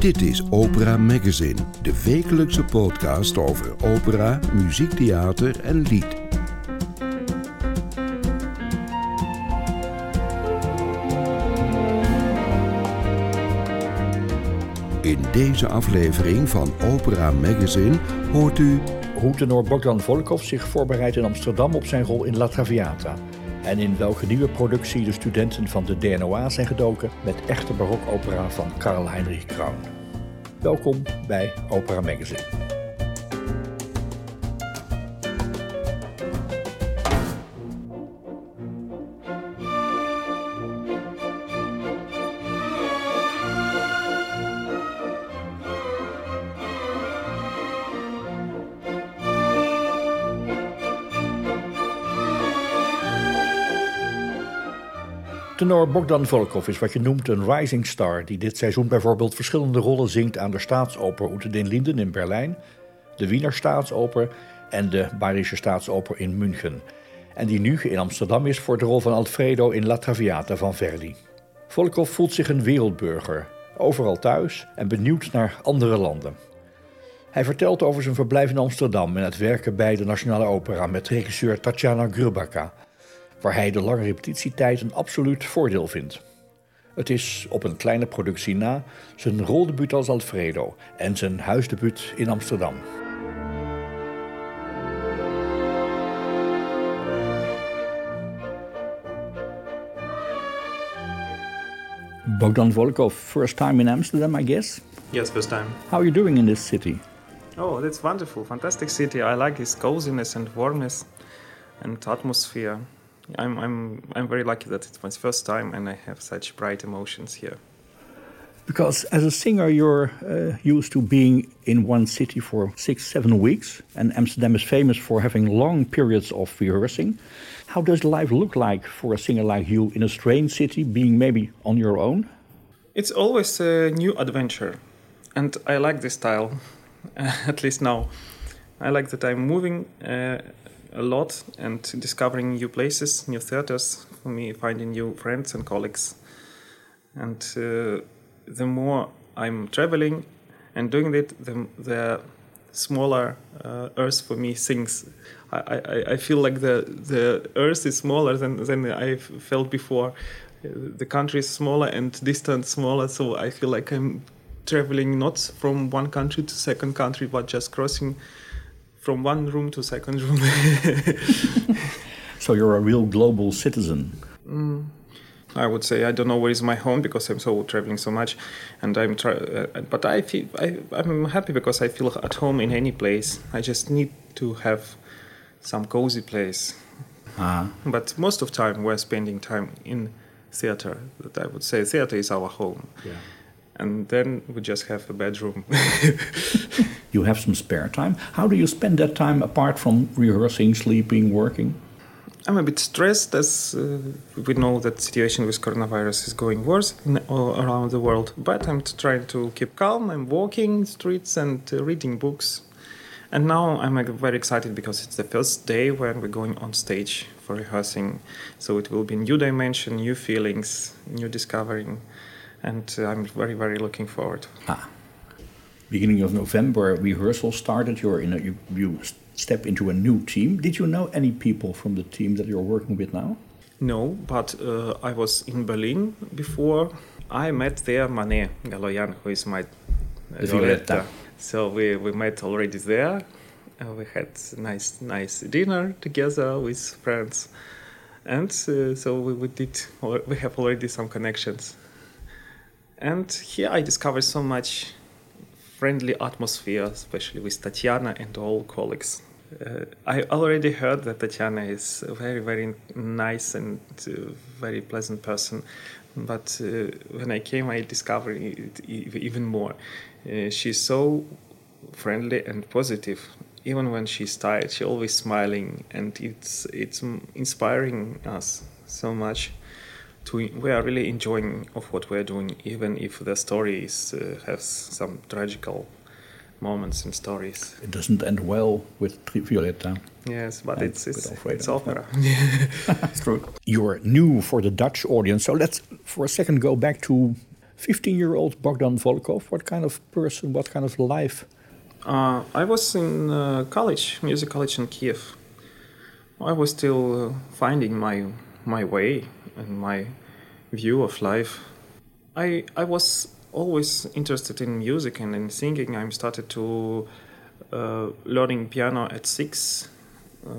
Dit is Opera Magazine, de wekelijkse podcast over opera, muziektheater en lied. In deze aflevering van Opera Magazine hoort u hoe tenor Bogdan Volkov zich voorbereidt in Amsterdam op zijn rol in La Traviata. En in welke nieuwe productie de studenten van de DNOA zijn gedoken met echte barokopera van Karl Heinrich Kraun. Welkom bij Opera Magazine. Tenor Bogdan Volkov is wat je noemt een rising star... die dit seizoen bijvoorbeeld verschillende rollen zingt... aan de Staatsoper Ute den Linden in Berlijn... de Wiener Staatsoper en de Bayerische Staatsoper in München... en die nu in Amsterdam is voor de rol van Alfredo in La Traviata van Verdi. Volkov voelt zich een wereldburger, overal thuis en benieuwd naar andere landen. Hij vertelt over zijn verblijf in Amsterdam en het werken bij de Nationale Opera met regisseur Tatjana Grubaka waar hij de lange repetitietijd een absoluut voordeel vindt. Het is op een kleine productie na zijn roldebuut als Alfredo en zijn huisdebuut in Amsterdam. Bogdan Volkov, first time in Amsterdam, I guess? Yes, first time. How are you doing in this city? Oh, that's wonderful. Fantastic city. I like its coziness and warmness and atmosphere. I'm I'm I'm very lucky that it's my first time and I have such bright emotions here. Because as a singer, you're uh, used to being in one city for six, seven weeks, and Amsterdam is famous for having long periods of rehearsing. How does life look like for a singer like you in a strange city, being maybe on your own? It's always a new adventure, and I like this style, at least now. I like that I'm moving uh, a lot and discovering new places, new theaters, for me, finding new friends and colleagues. And uh, the more I'm traveling and doing it, the, the smaller uh, Earth for me sinks. I, I, I feel like the, the Earth is smaller than, than I felt before. The country is smaller and distance smaller, so I feel like I'm traveling not from one country to second country, but just crossing from one room to second room. so you're a real global citizen. Mm. I would say I don't know where is my home because I'm so traveling so much, and I'm try. Uh, but I feel I, I'm happy because I feel at home in any place. I just need to have some cozy place. Uh-huh. But most of time we're spending time in theater. That I would say theater is our home. Yeah. And then we just have a bedroom. you have some spare time. How do you spend that time apart from rehearsing, sleeping, working? I'm a bit stressed as uh, we know that situation with coronavirus is going worse in, all around the world. But I'm trying to keep calm. I'm walking streets and uh, reading books. And now I'm uh, very excited because it's the first day when we're going on stage for rehearsing. So it will be new dimension, new feelings, new discovering, and uh, I'm very very looking forward. Ah beginning of November, rehearsal started. You're in a, you, you step into a new team. Did you know any people from the team that you're working with now? No, but uh, I was in Berlin before. I met there Mane Galoyan, who is my Violetta. So we, we met already there. Uh, we had nice nice dinner together with friends, and uh, so we, we did. We have already some connections. And here I discovered so much friendly atmosphere, especially with Tatiana and all colleagues. Uh, I already heard that Tatiana is a very, very nice and uh, very pleasant person. But uh, when I came, I discovered it even more. Uh, she's so friendly and positive. Even when she's tired, she's always smiling, and it's it's inspiring us so much to we are really enjoying of what we're doing, even if the story is, uh, has some tragical moments and stories. It doesn't end well with Violetta. Yes, but it's it's, it's opera. That's true. You're new for the Dutch audience, so let's for a second go back to 15 year old Bogdan Volkov, what kind of person, what kind of life? Uh, I was in uh, college, music college in Kiev. I was still uh, finding my my way and my view of life. I I was always interested in music and in singing. I started to uh, learning piano at six uh,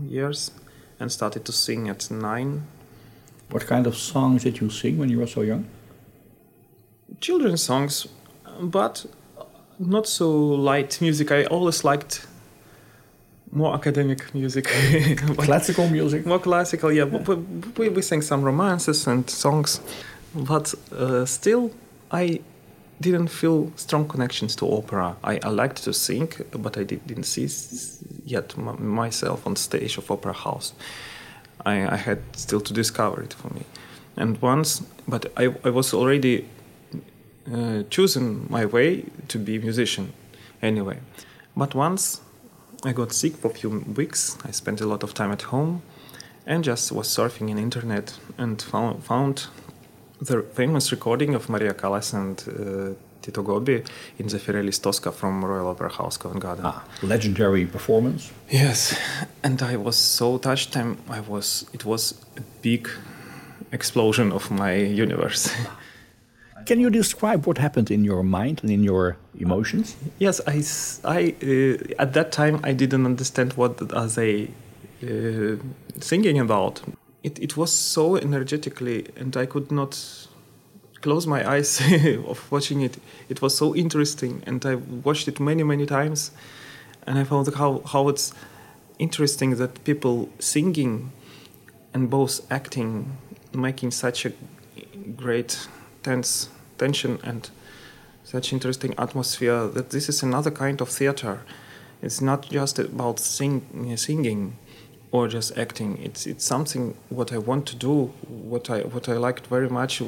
years and started to sing at nine. What kind of songs did you sing when you were so young? Children's songs, but not so light music. I always liked more academic music. classical music? More classical, yeah. yeah. We, we sang some romances and songs, but uh, still, I didn't feel strong connections to opera. I, I liked to sing, but I did, not see yet myself on stage of opera house. I, I, had still to discover it for me. And once, but I, I was already uh, chosen my way to be a musician anyway. But once I got sick for a few weeks, I spent a lot of time at home and just was surfing in internet and found, found the famous recording of Maria Callas and uh, Tito Gobbi in the Firenze Tosca from Royal Opera House, Covent Garden. Ah, legendary performance. Yes, and I was so touched. And I was. It was a big explosion of my universe. Can you describe what happened in your mind and in your emotions? Yes, I, I uh, at that time I didn't understand what are they uh, singing about. It, it was so energetically and i could not close my eyes of watching it. It was so interesting and i watched it many many times and i found how, how it's interesting that people singing and both acting making such a great tense tension and such interesting atmosphere that this is another kind of theater it's not just about sing, singing or just acting. It's it's something what I want to do, what I what I liked very much.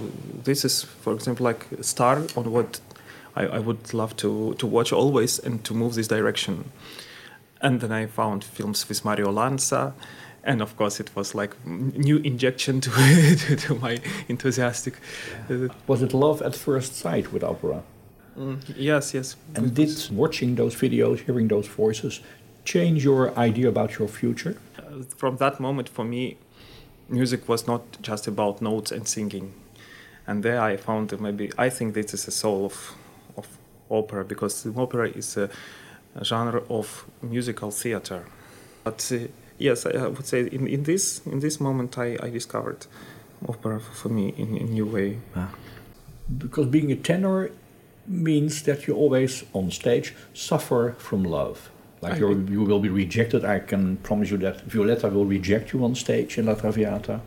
This is, for example, like star on what I, I would love to to watch always and to move this direction. And then I found films with Mario Lanza, and of course it was like new injection to to, to my enthusiastic. Uh, was it love at first sight with opera? Mm, yes, yes. And did watching those videos, hearing those voices, change your idea about your future? from that moment for me, music was not just about notes and singing. And there I found maybe I think this is the soul of of opera because opera is a, a genre of musical theater. But uh, yes, I, I, would say in, in this in this moment I, I discovered opera for me in a new way. Ah. Because being a tenor means that you always on stage suffer from love. Like you will be rejected. I can promise you that Violetta will reject you on stage in La Traviata.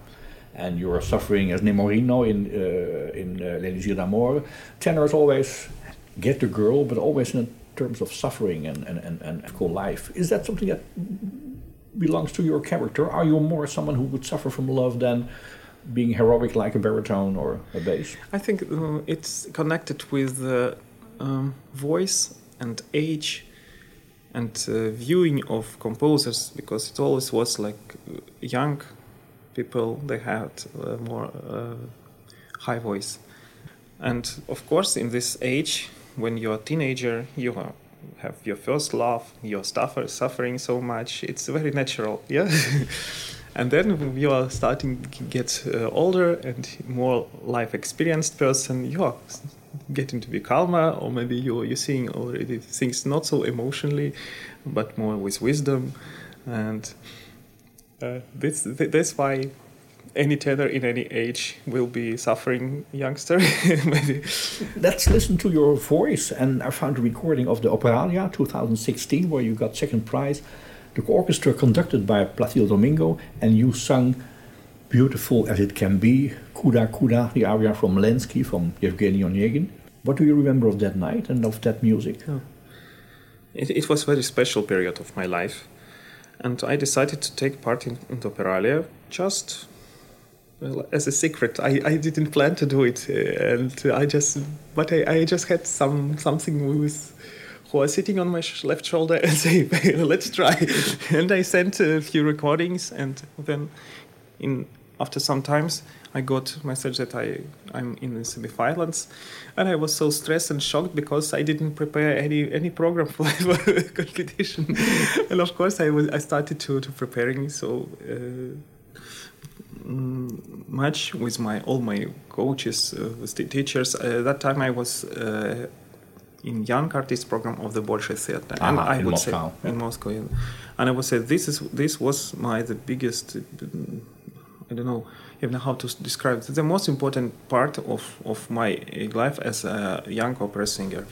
And you are suffering as Nemorino in uh, in uh, L'Elisir d'Amore. Tenors always get the girl, but always in terms of suffering and, and, and, and cool life. Is that something that belongs to your character? Are you more someone who would suffer from love than being heroic like a baritone or a bass? I think uh, it's connected with the um, voice and age and uh, viewing of composers because it always was like young people they had uh, more uh, high voice and of course in this age when you're a teenager you have your first love you're suffer, suffering so much it's very natural yeah? And then you are starting to get uh, older and more life experienced person you are getting to be calmer or maybe you're, you're seeing already things not so emotionally but more with wisdom. And uh, this, that's why any tenor in any age will be suffering youngster let's listen to your voice and i found a recording of the operalia 2016 where you got second prize the orchestra conducted by placido domingo and you sung beautiful as it can be Kuda Kuda, the aria from Lensky from Yevgeny Onegin. What do you remember of that night and of that music? Oh. It, it, was a very special period of my life. And I decided to take part in, in the Operalia just well, as a secret. I, I didn't plan to do it. Uh, and I just, but I, I just had some something who was sitting on my sh- left shoulder and say, let's try. and I sent a few recordings and then in after some times, I got message that I I'm in the semifinals, and I was so stressed and shocked because I didn't prepare any any program for the competition, and of course I was I started to to preparing so. Uh, much with my all my coaches, uh, with the teachers. Uh, that time I was uh, in young artist program of the Bolshoi Theater, and I in would Moscow, say in Moscow, yeah. and I would say this is this was my the biggest. mm, I don't know even how to describe it. The most important part of of my uh, life as a young opera singer.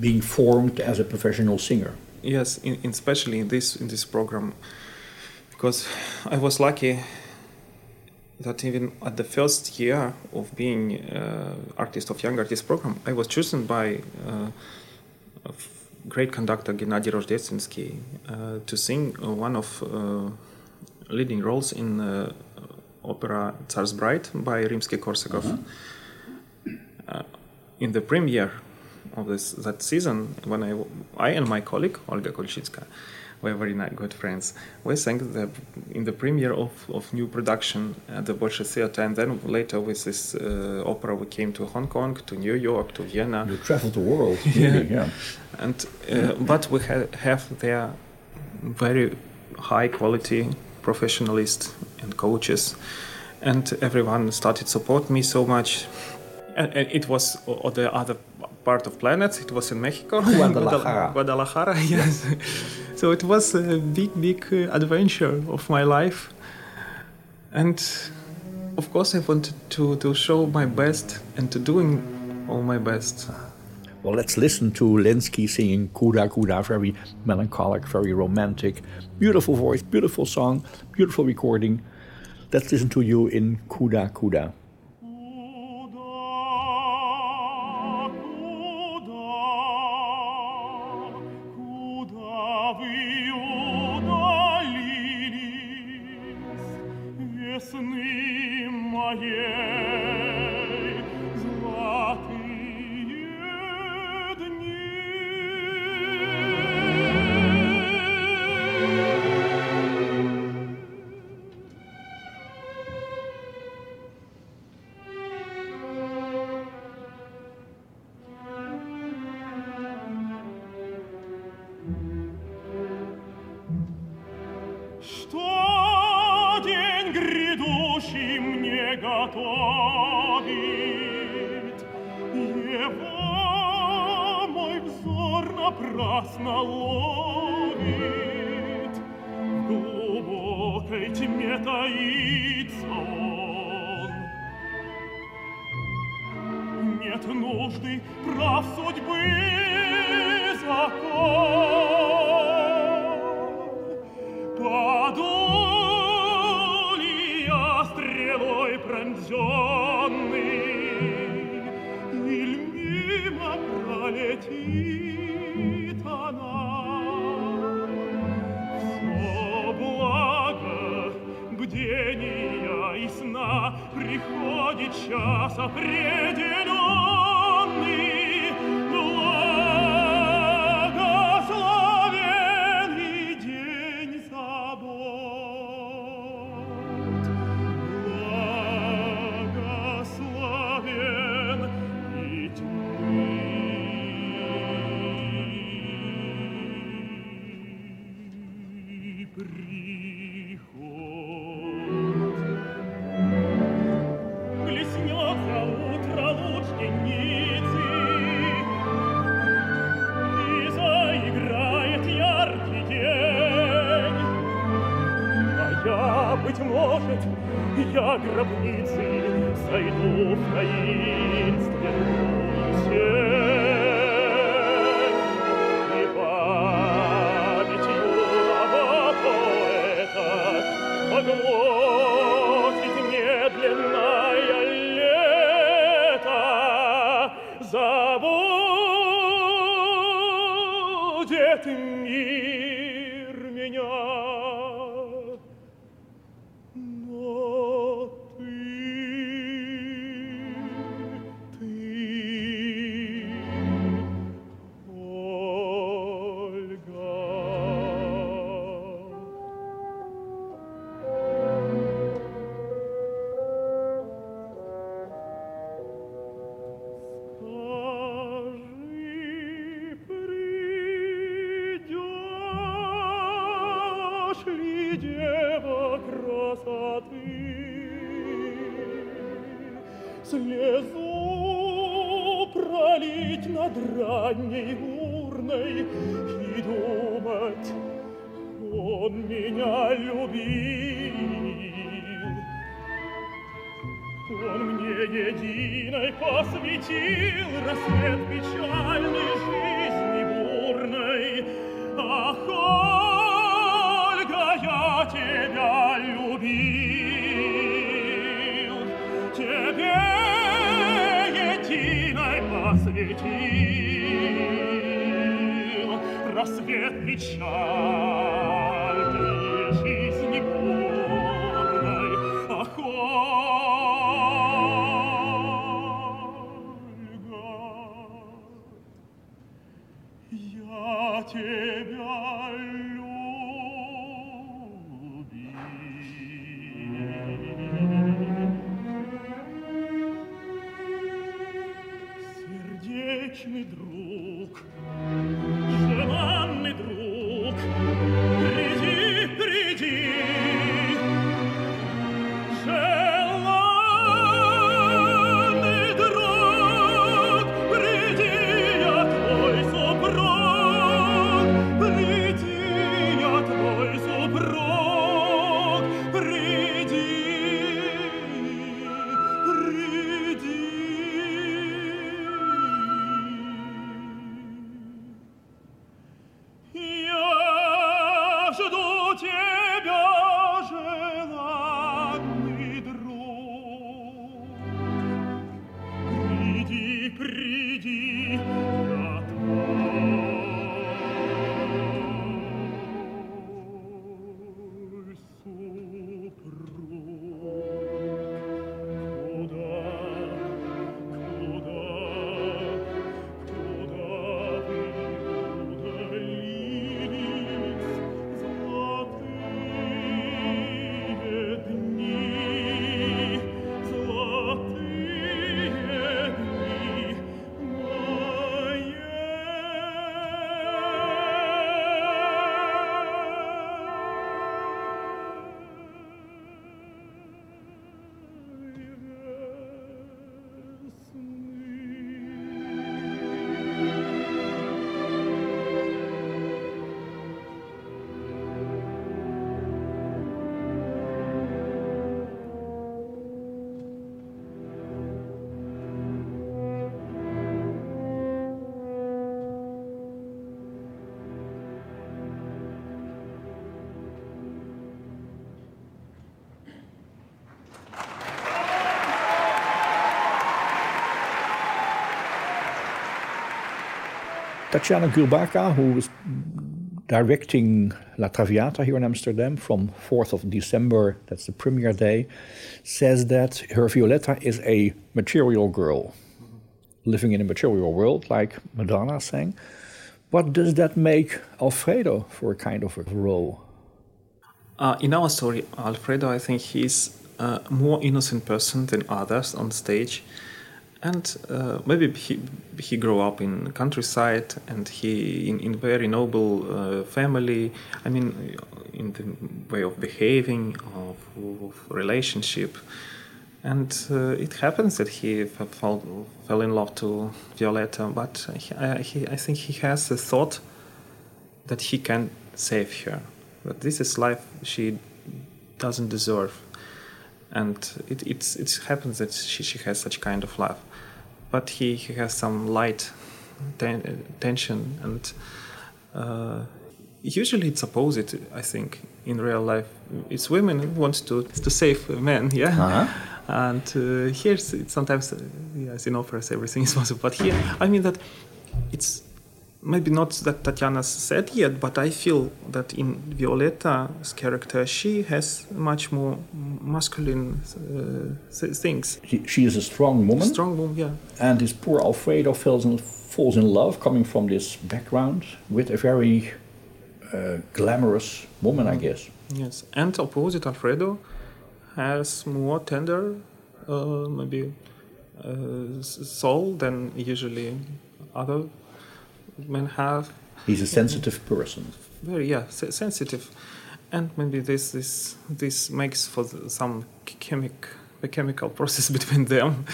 Being formed as a professional singer. Yes, in, in especially in this in this program, because I was lucky that even at the first year of being uh, artist of young artist program, I was chosen by uh, great conductor Gennady Rozhdestvensky uh, to sing uh, one of uh, leading roles in uh, opera Tsar's Bride by Rimsky-Korsakov. Uh, in the premiere of this that season, when I, I and my colleague Olga Kulchynska were very good friends, we sang the, in the premiere of, of new production at the Bolshoi Theater, and then later with this uh, opera we came to Hong Kong, to New York, to Vienna, You traveled the world. Really, yeah. and uh, but we ha- have there very high quality professionalists and coaches, and everyone started support me so much. And, and it was on the other part of planet. It was in Mexico, Guadalajara. Guadalajara, yes. so it was a big, big uh, adventure of my life, and of course I wanted to to show my best and to doing all my best. Well, let's listen to Lenski singing Kuda Kuda, very melancholic, very romantic, beautiful voice, beautiful song, beautiful recording. Let's listen to you in Kuda Kuda. готовит, Его мой взор напрасно ловит. В глубокой тьме таится он. Нет нужды прав судьбы закон. Tatjana Gürbaca, who is directing La Traviata here in Amsterdam from 4th of December, that's the premiere day, says that her Violetta is a material girl, living in a material world, like Madonna sang. What does that make Alfredo for a kind of a role? Uh, in our story, Alfredo, I think he's a more innocent person than others on stage, and uh, maybe he he grew up in countryside and he in in very noble uh, family. I mean, in the way of behaving, of, of relationship, and uh, it happens that he fell fell in love to Violetta, but he, I, he, I think he has a thought that he can save her. But this is life she doesn't deserve, and it it happens that she, she has such kind of life. But he, he has some light ten, tension, and uh, usually it's opposite. I think in real life, it's women who wants to to save men, yeah. And uh, here, it's sometimes, uh, yes, in operas, everything is possible. But here, I mean that it's maybe not that Tatiana said yet, but I feel that in Violetta's character, she has much more masculine uh, things. She, she is a strong woman, Strong woman, yeah. and this poor Alfredo falls in, falls in love, coming from this background, with a very uh, glamorous woman, I guess. Yes, and opposite Alfredo has more tender, uh, maybe uh, soul than usually other men have. He's a sensitive person. Very yeah, se- sensitive, and maybe this this this makes for the, some ch- chemic a chemical process between them.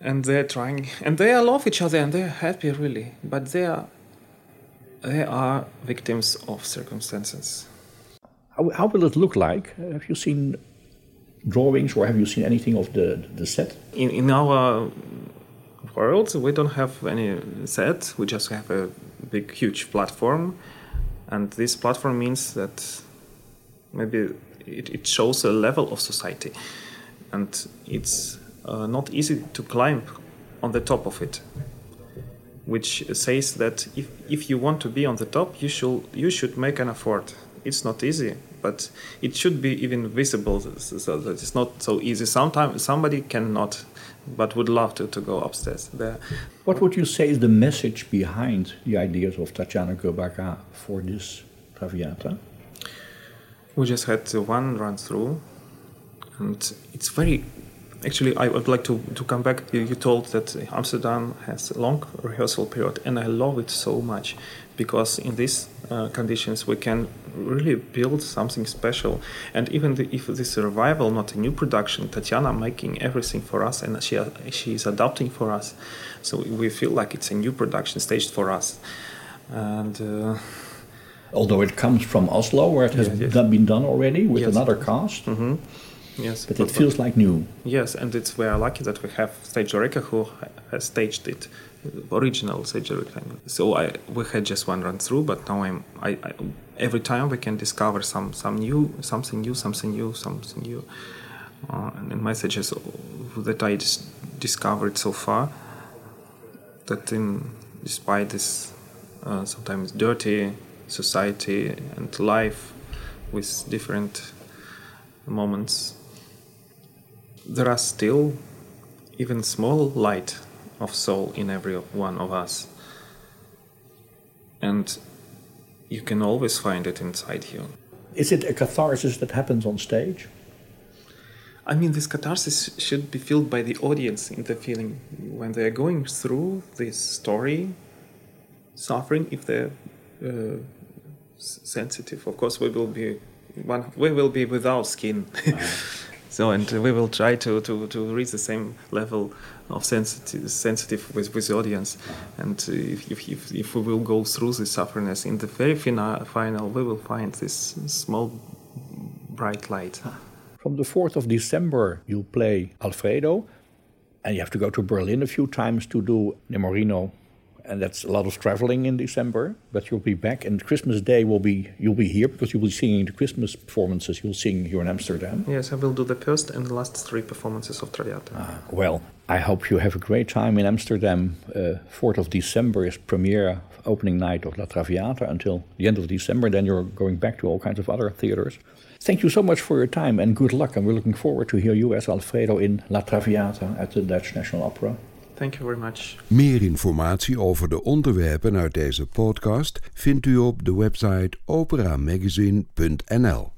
and they're trying, and they love each other, and they're happy really, but they are they are victims of circumstances. How, how will it look like? Have you seen drawings or have you seen anything of the, the set? In in our world, we don't have any set. We just have a big, huge platform, and this platform means that maybe it, it shows a level of society, and it's uh, not easy to climb on the top of it. Which says that if, if you want to be on the top, you should you should make an effort. It's not easy, but it should be even visible, so so that it's not so easy. Sometimes somebody cannot, but would love to, to go upstairs there. What would you say is the message behind the ideas of Tatiana Gürbaca for this Traviata? We just had one run through, and it's very. Actually, I would like to, to come back. You, you told that Amsterdam has a long rehearsal period, and I love it so much because in these uh, conditions we can really build something special. And even the, if this revival, not a new production, Tatiana making everything for us, and she she is adapting for us, so we feel like it's a new production staged for us. And uh, Although it comes from Oslo, where it has Yes, yes. been done already with Yes. another cast, mhm. yes, but it feels like new. Yes, and it's we are lucky that we have Stage Eureka who has staged it, original Stage Eureka. So I we had just one run through, but now I'm I, I every time we can discover some some new something new something new something new, uh, and messages that I dis- discovered so far. That in despite this uh, sometimes dirty society and life with different moments there are still even small light of soul in every one of us. And you can always find it inside you. Is it a catharsis that happens on stage? i mean this catharsis should be felt by the audience in the feeling when they are going through this story suffering if they're uh, sensitive. Of course we will be one we will be without skin. So and we will try to, to, to reach the same level of sensitive, sensitive with, with the audience. And if, if, if, we will go through this sufferingness in the very fina- final we will find this small bright light. From the 4th of December, you'll play Alfredo, and you have to go to Berlin a few times to do Nemorino, and that's a lot of traveling in December. But you'll be back, and Christmas Day will be you'll be here because you'll be singing the Christmas performances. You'll sing here in Amsterdam. yes i will do the first and the last three performances of traviata Well, I hope you have a great time in Amsterdam. Uh, 4th of December is premiere opening night of La Traviata until the end of December. Then you're going back to all kinds of other theaters. Thank you so much for your time and good luck. And we're looking forward to hear you as Alfredo in La Traviata at the Dutch National Opera. Meer informatie over de onderwerpen uit deze podcast vindt u op de website operamagazine.nl.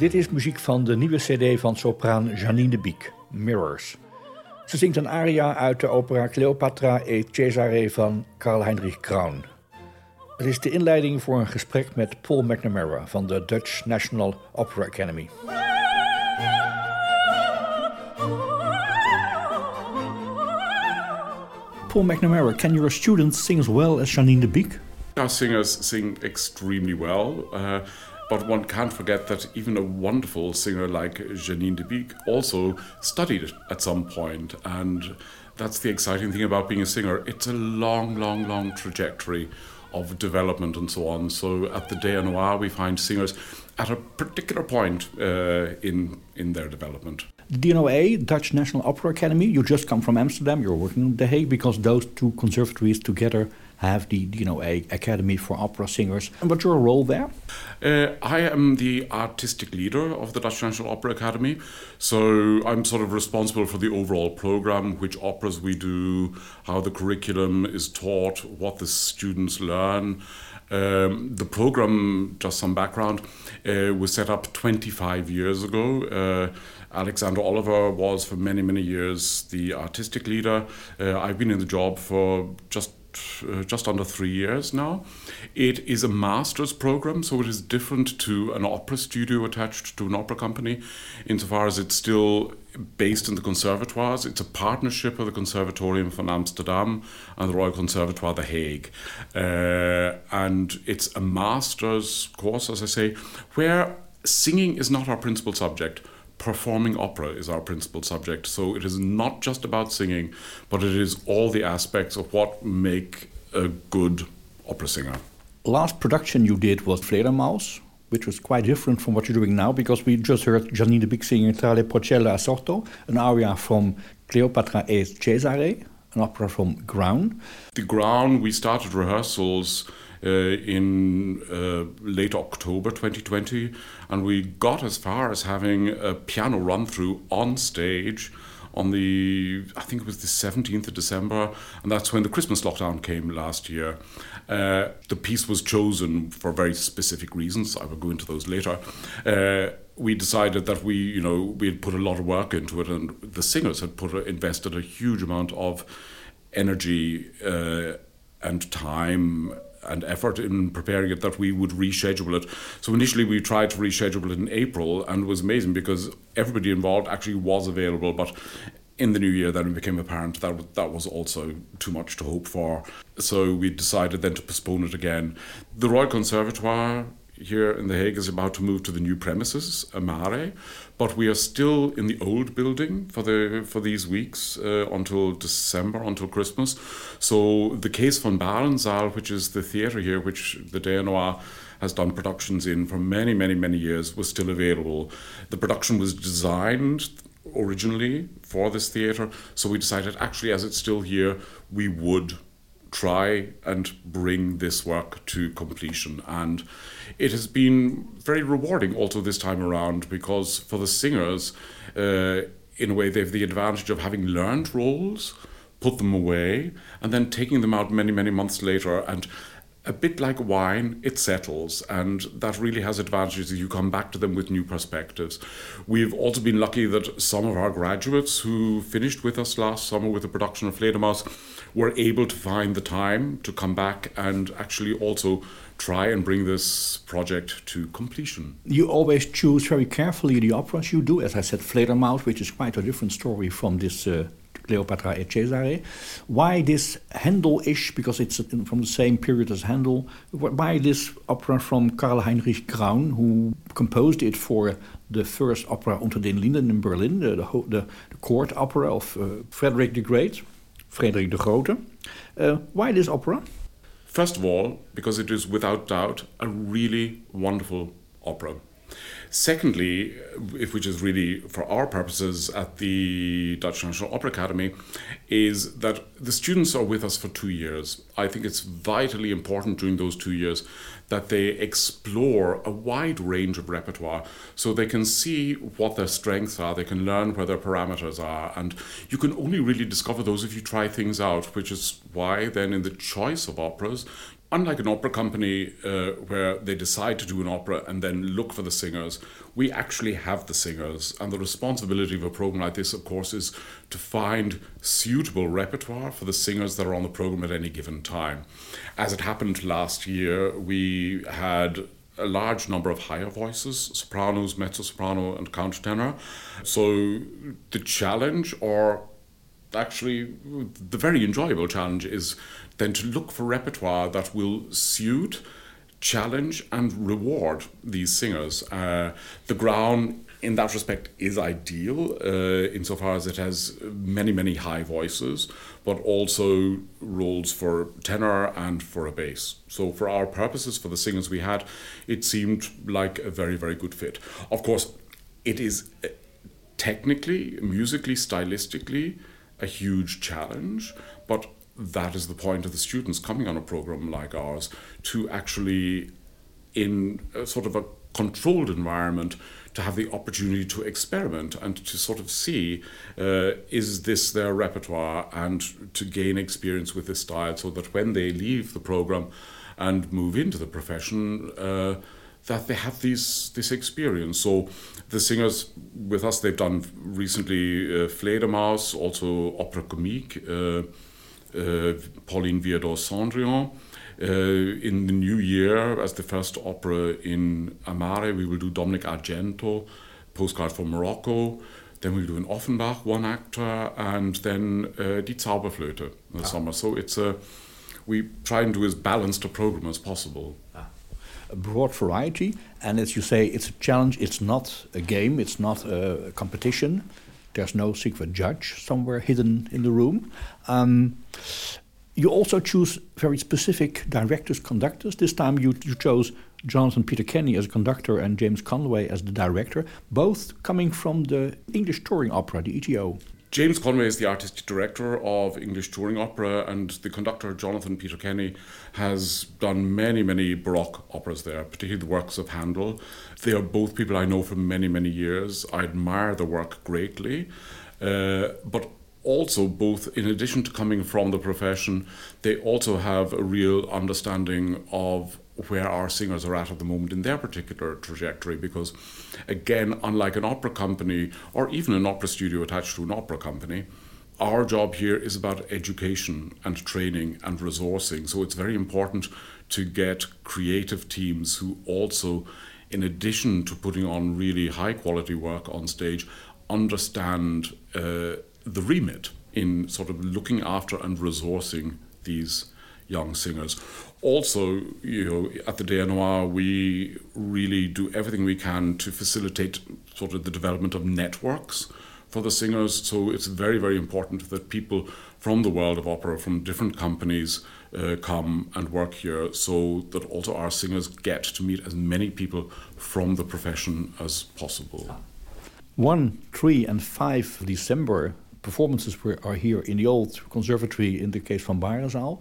Dit is muziek van de nieuwe cd van sopraan Janine de Biek, Mirrors. Ze zingt een aria uit de opera Cleopatra e Cesare van Karl Heinrich Kraun. Het is de inleiding voor een gesprek met Paul McNamara van de Dutch National Opera Academy. Paul McNamara, can your students sing as well as Janine de Biek? Our singers sing extremely well, uh, but one can't forget that even a wonderful singer like Jeanine de also studied at some point, and that's the exciting thing about being a singer. It's a long, long, long trajectory of development and so on. So at the DNOA, we find singers at a particular point uh, in in their development. DNOA, Dutch National Opera Academy, you just come from Amsterdam, you're working in The Hague because those two conservatories together have the you know a academy for opera singers. And what's your role there? Uh, I am the artistic leader of the Dutch National Opera Academy, so I'm sort of responsible for the overall program, which operas we do, how the curriculum is taught, what the students learn. Um, the program, just some background, uh, was set up 25 years ago. Uh, Alexander Oliver was for many, many years the artistic leader. Uh, I've been in the job for just uh, just under three years now. It is a master's program, so it is different to an opera studio attached to an opera company, insofar as it's still based in the conservatoires. It's a partnership of the Conservatorium van Amsterdam and the Royal Conservatoire The Hague. Uh, and it's a master's course, as I say, where singing is not our principal subject performing opera is our principal subject. So it is not just about singing, but it is all the aspects of what make a good opera singer. Last production you did was Fledermaus, which was quite different from what you're doing now because we just heard Jeanine De Bique singing Tra le procelle assorto, an aria from Cleopatra e Cesare, an opera from Graun. The Graun, we started rehearsals in uh, late October 2020, and we got as far as having a piano run through on stage on the I think it was the 17th of December, and that's when the Christmas lockdown came last year. Uh, the piece was chosen for very specific reasons. I will go into those later. Uh, we decided that we, you know, we had put a lot of work into it, and the singers had put invested a huge amount of energy uh, and time and effort in preparing it that we would reschedule it. So initially we tried to reschedule it in April and it was amazing because everybody involved actually was available, but in the new year then it became apparent that that was also too much to hope for. So we decided then to postpone it again. The Royal Conservatoire here in The Hague is about to move to the new premises, Amare, but we are still in the old building for the for these weeks uh, until December, until Christmas. So the Kees van Baarenzaal, which is the theatre here, which the DNOA has done productions in for many, many, many years, was still available. The production was designed originally for this theatre, so we decided actually, as it's still here, we would try and bring this work to completion. And it has been very rewarding also this time around because for the singers, uh, in a way, they have the advantage of having learned roles, put them away, and then taking them out many, many months later and a bit like wine, it settles, and that really has advantages. You come back to them with new perspectives. We've also been lucky that some of our graduates who finished with us last summer with the production of Fledermaus were able to find the time to come back and actually also try and bring this project to completion. You always choose very carefully the operas you do. As I said, Fledermaus, which is quite a different story from this uh, Cleopatra e Cesare. Why this Handel-ish, because it's from the same period as Handel, why this opera from Karl Heinrich Graun, who composed it for the first opera Unter den Linden in Berlin, the, the, the, the court opera of uh, Frederick the Great, Frederik de Grote. Uh, why this opera? First of all, because it is without doubt a really wonderful opera. Secondly, which is really for our purposes at the Dutch National Opera Academy, is that the students are with us for two years. I think it's vitally important during those two years that they explore a wide range of repertoire so they can see what their strengths are, they can learn where their parameters are, and you can only really discover those if you try things out, which is why then in the choice of operas, unlike an opera company uh, where they decide to do an opera and then look for the singers, we actually have the singers. And the responsibility of a program like this, of course, is to find suitable repertoire for the singers that are on the program at any given time. As it happened last year, we had a large number of higher voices sopranos, mezzo soprano, and countertenor. So the challenge, or actually the very enjoyable challenge, is then to look for repertoire that will suit, challenge, and reward these singers. Uh, the Graun in that respect, is ideal uh, insofar as it has many, many high voices, but also roles for tenor and for a bass. So, for our purposes, for the singers we had, it seemed like a very, very good fit. Of course, it is uh, technically, musically, stylistically, a huge challenge, but that is the point of the students coming on a program like ours to actually, in sort of a controlled environment, to have the opportunity to experiment and to sort of see uh, is this their repertoire and to gain experience with this style so that when they leave the program and move into the profession, uh, that they have these this experience. So the singers with us, they've done recently uh, Fledermaus, also Opera Comique, uh, Pauline Viardot Cendrillon. Uh, in the new year, as the first opera in Amare, we will do Dominic Argento, Postcard from Morocco. Then we'll do an Offenbach, one actor, and then uh, Die Zauberflöte in the summer. So it's a, we try and do as balanced a program as possible. a broad variety, and as you say, it's a challenge. It's not a game. It's not a competition. There's no secret judge somewhere hidden in the room. Um, you also choose very specific directors, conductors. This time you, you chose Jonathan Peter Kenny as a conductor and James Conway as the director, both coming from the English touring opera, the ETO. James Conway is the artistic director of English Touring Opera, and the conductor Jonathan Peter Kenny has done many, many Baroque operas there, particularly the works of Handel. They are both people I know for many, many years. I admire the work greatly, uh, but also both in addition to coming from the profession they also have a real understanding of where our singers are at at the moment in their particular trajectory because again unlike an opera company or even an opera studio attached to an opera company our job here is about education and training and resourcing. So it's very important to get creative teams who also in addition to putting on really high quality work on stage understand uh, the remit in sort of looking after and resourcing these young singers. Also, you know, at the DNOA, we really do everything we can to facilitate sort of the development of networks for the singers. So it's very, very important that people from the world of opera, from different companies, uh, come and work here so that also our singers get to meet as many people from the profession as possible. 1, 3, and 5 December performances were, are here in the old conservatory in the Kees van Baarenzaal.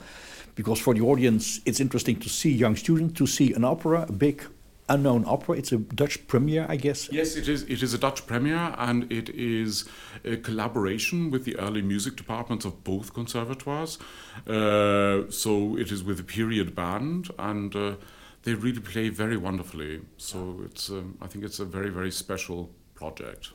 Because for the audience, it's interesting to see young students, to see an opera, a big unknown opera. It's a Dutch premiere, I guess. Yes, it is. It is a Dutch premiere, and it is a collaboration with the early music departments of both conservatoires. Uh, so it is with a period band, and uh, they really play very wonderfully. So it's. Um, I think it's a very very special project.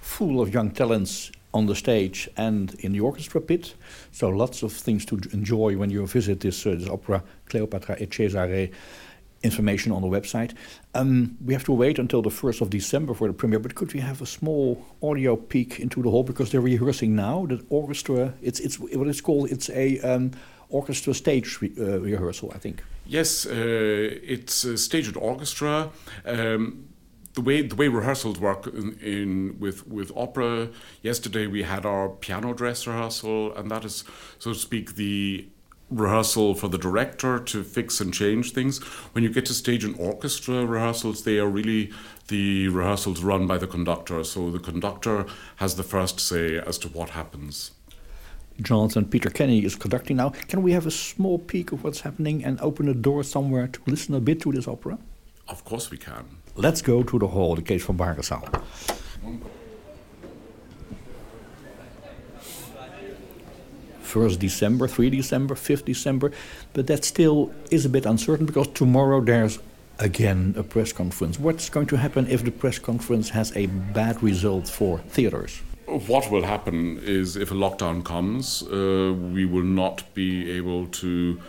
Full of young talents on the stage and in the orchestra pit. So lots of things to enjoy when you visit this, uh, this opera, Cleopatra et Cesare. Information on the website. Um, we have to wait until the 1st of December for the premiere, but could we have a small audio peek into the hall because they're rehearsing now? The orchestra, it's, it's what it's called, it's a um, orchestra stage re uh, rehearsal, I think. Yes, uh, it's a staged orchestra. Um, the way the way rehearsals work in, in, with with opera. Yesterday we had our piano dress rehearsal, and that is, so to speak, the rehearsal for the director to fix and change things. When you get to stage and orchestra rehearsals, they are really the rehearsals run by the conductor. So the conductor has the first say as to what happens. Jonathan Peter Kenny is conducting now. Can we have a small peek of what's happening and open a door somewhere to listen a bit to this opera? Of course we can. Let's go to the hall, the Kees van Baarenzaal. First December, 3 December, 5th December, but that still is a bit uncertain because tomorrow there's again a press conference. What's going to happen if the press conference has a bad result for theaters? What will happen is if a lockdown comes, uh, we will not be able to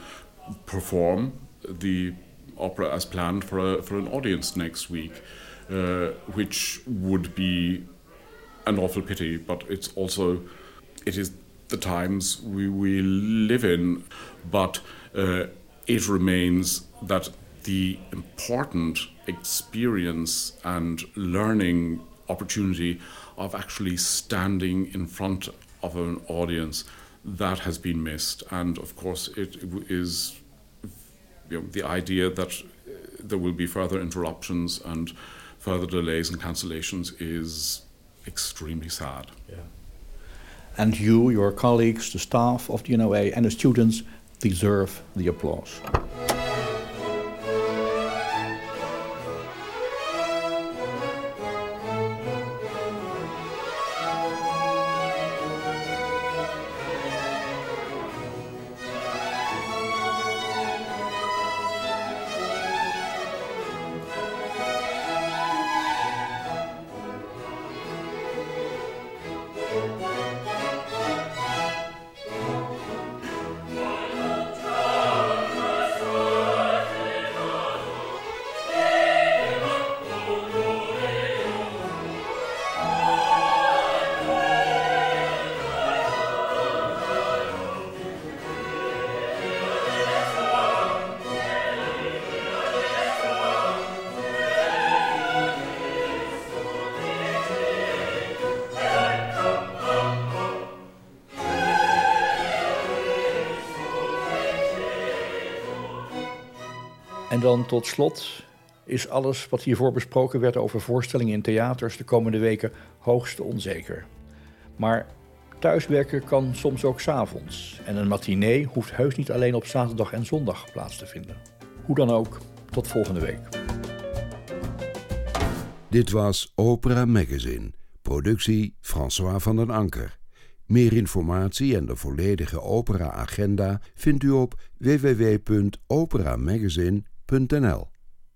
perform the opera as planned for, a, for an audience next week, uh, which would be an awful pity, but it's also, it is the times we, we live in, but uh, it remains that the important experience and learning opportunity of actually standing in front of an audience that has been missed. And of course it is you know, the idea that uh, there will be further interruptions and further delays and cancellations is extremely sad. Yeah. And you, your colleagues, the staff of the NOA, and the students deserve the applause. En dan tot slot is alles wat hiervoor besproken werd over voorstellingen in theaters de komende weken hoogst onzeker. Maar thuiswerken kan soms ook s'avonds. En een matinee hoeft heus niet alleen op zaterdag en zondag plaats te vinden. Hoe dan ook, tot volgende week. Dit was Opera Magazine, productie François van den Anker. Meer informatie en de volledige opera-agenda vindt u op www.operamagazine.nl www.ncrv.nl